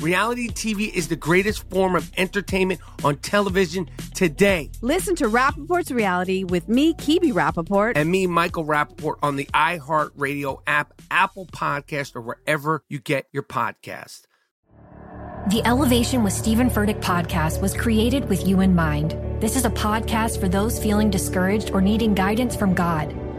Reality TV is the greatest form of entertainment on television today. Listen to Rapaport's Reality with me, Kebe Rapaport. And me, Michael Rapaport, on the iHeartRadio app, Apple Podcast, or wherever you get your podcast. The Elevation with Steven Furtick podcast was created with you in mind. This is a podcast for those feeling discouraged or needing guidance from God.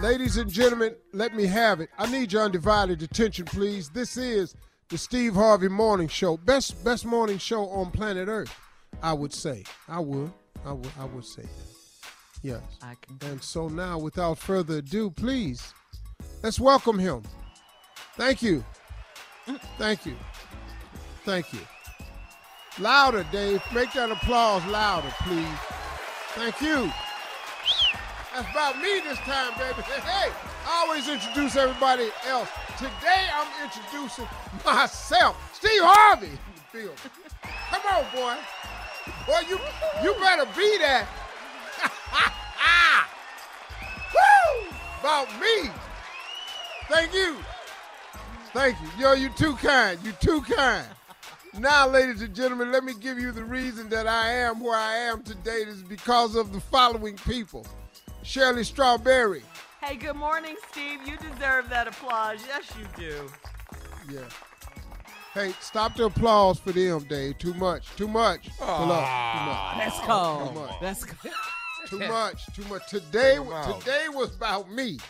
Ladies and gentlemen, let me have it. I need your undivided attention, please. This is the Steve Harvey Morning Show. Best best morning show on planet Earth, I would say. I would. I would I would say that. Yes. I can. And so now, without further ado, please, let's welcome him. Thank you. Thank you. Thank you. Louder, Dave. Make that applause louder, please. Thank you. That's about me this time, baby. Hey, I always introduce everybody else. Today I'm introducing myself, Steve Harvey. building. Come on, boy. Boy, you you better be that. Woo! About me. Thank you. Thank you. Yo, you're too kind. You're too kind. Now, ladies and gentlemen, let me give you the reason that I am where I am today. It is because of the following people. Shirley Strawberry. Hey, good morning, Steve. You deserve that applause. Yes, you do. Yeah. Hey, stop the applause for them, Dave. Too much. Too much. Pull up. Too much. Ah. That's Too cold. much. That's cold. Too much. Too much. Today, today was about me.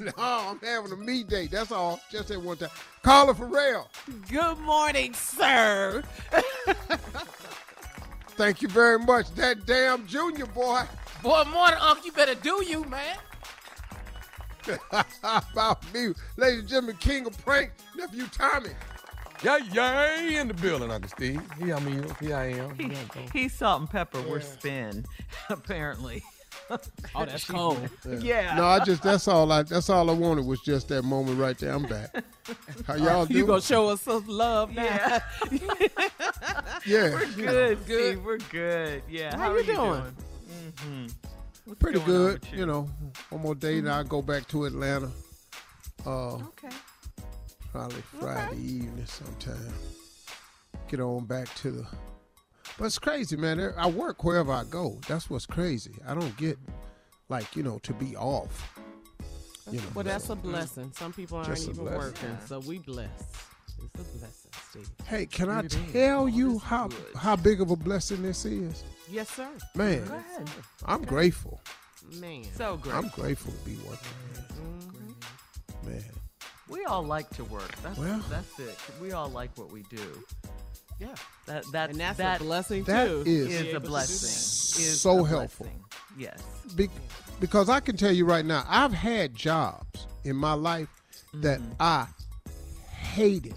No, I'm having a me day. That's all. Just that one time. Carla Ferrell. Good morning, sir. Thank you very much. That damn junior boy. Boy, morning, Unc. You better do you, man. about me. Ladies and gentlemen, king of prank, nephew Tommy. Yeah, yeah, in the building, Uncle Steve. Here I am. Here I am. He, Here he's salt and pepper. We're spin, apparently. Oh, that's cold. Yeah. No, I just that's all I that's all I wanted was just that moment right there. I'm back. How y'all doing? You gonna show us some love now? Yeah. yeah, We're good, good. Steve. We're good. Yeah. How How, you are you doing? doing? Mm-hmm. What's pretty good. with You know, one more day and I go back to Atlanta. Uh, Okay. probably Friday evening sometime. Get on back to the. But it's crazy, man. I work wherever I go. That's what's crazy. I don't get like you know to be off. You know. Well, that's a blessing. Some people aren't even blessing. working, so we blessed. It's a blessing, Steve. Hey, can I tell God you is how good. how big of a blessing this is? Yes, sir. Man, Go ahead. I'm grateful. Man. So grateful. I'm grateful to be working. Mm-hmm. Man, We all like to work. That's Well- that's it. We all like what we do. Yeah. That that And that's that a blessing, that too. is is a able to do blessing. Is so a helpful. blessing. Yes. Be- because I can tell you right now, I've had jobs in my life that mm-hmm. I hated.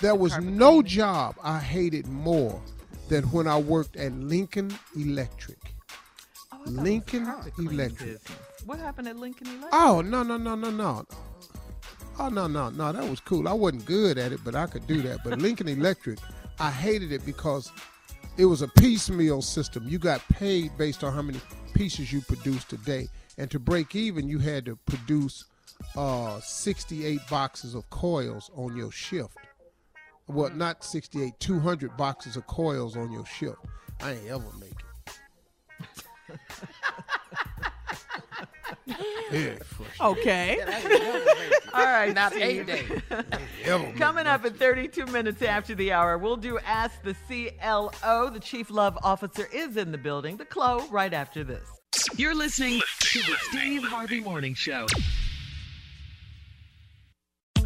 There was no job I hated more than when I worked at Lincoln Electric. Oh, I thought it was Lincoln Electric. What happened at Lincoln Electric? Oh no no no no no. Oh no no no that was cool. I wasn't good at it, but I could do that. But Lincoln Electric, I hated it because it was a piecemeal system. You got paid based on how many pieces you produced a day, and to break even, you had to produce uh, 68 boxes of coils on your shift. Well, not 68, 200 boxes of coils on your ship. I ain't ever make it. yeah, Okay. All right. Not Steve. eight days. Coming up at 32 minutes after the hour, we'll do Ask the CLO. The Chief Love Officer is in the building. The CLO right after this. You're listening to the Steve Harvey Morning Show.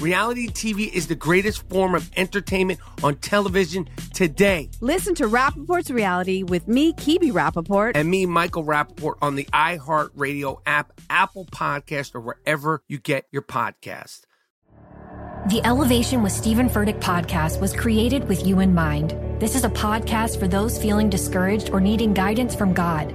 Reality TV is the greatest form of entertainment on television today. Listen to Rapaport's Reality with me, Kebe Rapaport. And me, Michael Rapaport, on the iHeartRadio app, Apple Podcast, or wherever you get your podcast. The Elevation with Steven Furtick podcast was created with you in mind. This is a podcast for those feeling discouraged or needing guidance from God.